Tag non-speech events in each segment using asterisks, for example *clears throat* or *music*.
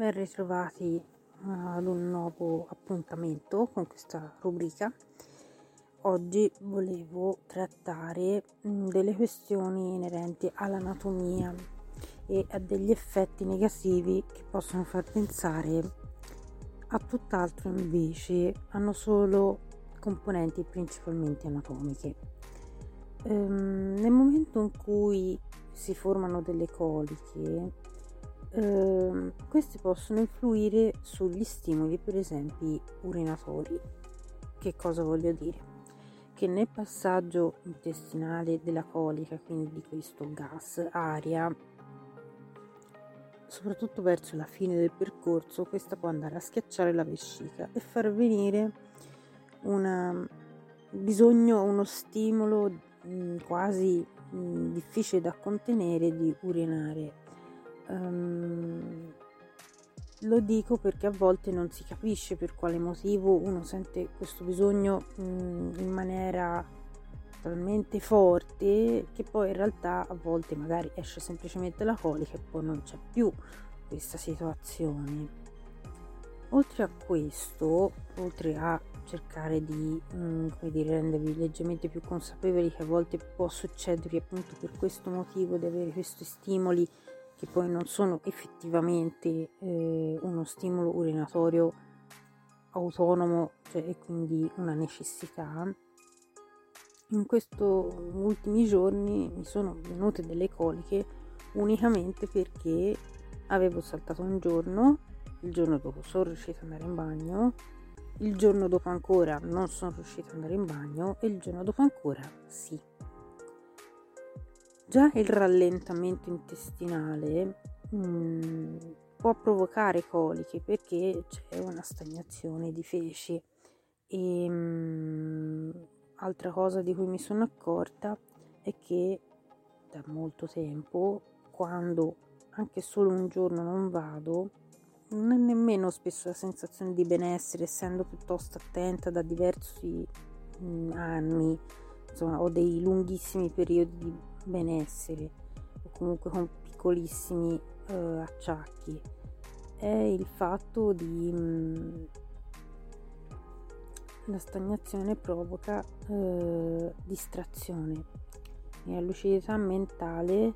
ben ritrovati ad un nuovo appuntamento con questa rubrica. Oggi volevo trattare mm, delle questioni inerenti all'anatomia e a degli effetti negativi che possono far pensare a tutt'altro invece hanno solo componenti principalmente anatomiche. Ehm, nel momento in cui si formano delle coliche, ehm, questi possono influire sugli stimoli, per esempio urinatori. Che cosa voglio dire? Che nel passaggio intestinale della colica, quindi di questo gas aria, soprattutto verso la fine del percorso, questa può andare a schiacciare la vescica e far venire una bisogno, uno stimolo mh, quasi mh, difficile da contenere di urinare. Um, lo dico perché a volte non si capisce per quale motivo uno sente questo bisogno mm, in maniera talmente forte che poi in realtà a volte magari esce semplicemente la colica e poi non c'è più questa situazione. Oltre a questo, oltre a cercare di mm, dire, rendervi leggermente più consapevoli che a volte può succedervi appunto per questo motivo di avere questi stimoli che poi non sono effettivamente eh, uno stimolo urinatorio autonomo cioè, e quindi una necessità in questi ultimi giorni mi sono venute delle coliche unicamente perché avevo saltato un giorno il giorno dopo sono riuscita ad andare in bagno il giorno dopo ancora non sono riuscita ad andare in bagno e il giorno dopo ancora sì. Già il rallentamento intestinale mh, mm, può provocare coliche perché c'è una stagnazione di feci e mh, mm, altra cosa di cui mi sono accorta è che da molto tempo quando anche solo un giorno non vado non è nemmeno spesso la sensazione di benessere, essendo piuttosto attenta da diversi mh, mm, anni, insomma, ho dei lunghissimi periodi di benessere, o comunque con piccolissimi uh, acciacchi. È il fatto di mh, mm, la stagnazione provoca uh, distrazione e la lucidità mentale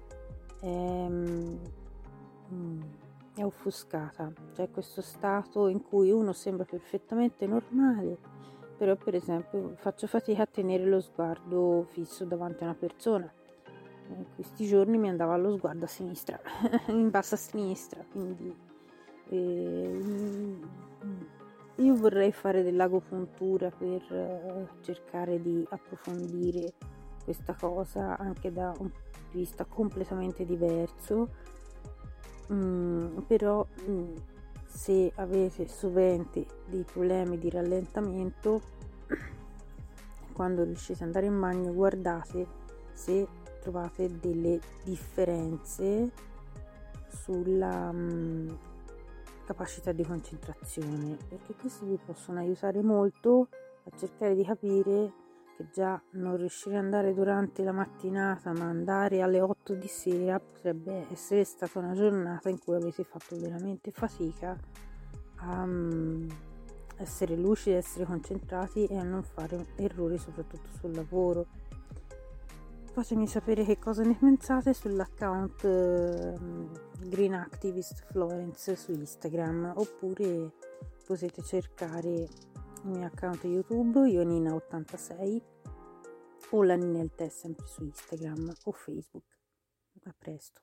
è mh, mm, è offuscata, cioè questo stato in cui uno sembra perfettamente normale, però per esempio faccio fatica a tenere lo sguardo fisso davanti a una persona. In questi giorni mi andava lo sguardo a sinistra, *laughs* in basso a sinistra, quindi eh, io vorrei fare dell'agopuntura per eh, cercare di approfondire questa cosa anche da un punto di vista completamente diverso. Mm, però mm, se avete sovente dei problemi di rallentamento *clears throat* quando riuscite ad andare in bagno guardate se trovate delle differenze sulla mm, capacità di concentrazione perché questi vi possono aiutare molto a cercare di capire che già non riuscire ad andare durante la mattinata ma andare alle 8 di sera potrebbe essere stata una giornata in cui avete fatto veramente fatica a um, essere lucidi, essere concentrati e a non fare errori soprattutto sul lavoro. Fatemi sapere che cosa ne pensate sull'account uh, Green Activist Florence su Instagram oppure potete cercare il mio account YouTube Ionina86 o la Ninel Test sempre su Instagram o Facebook. A presto.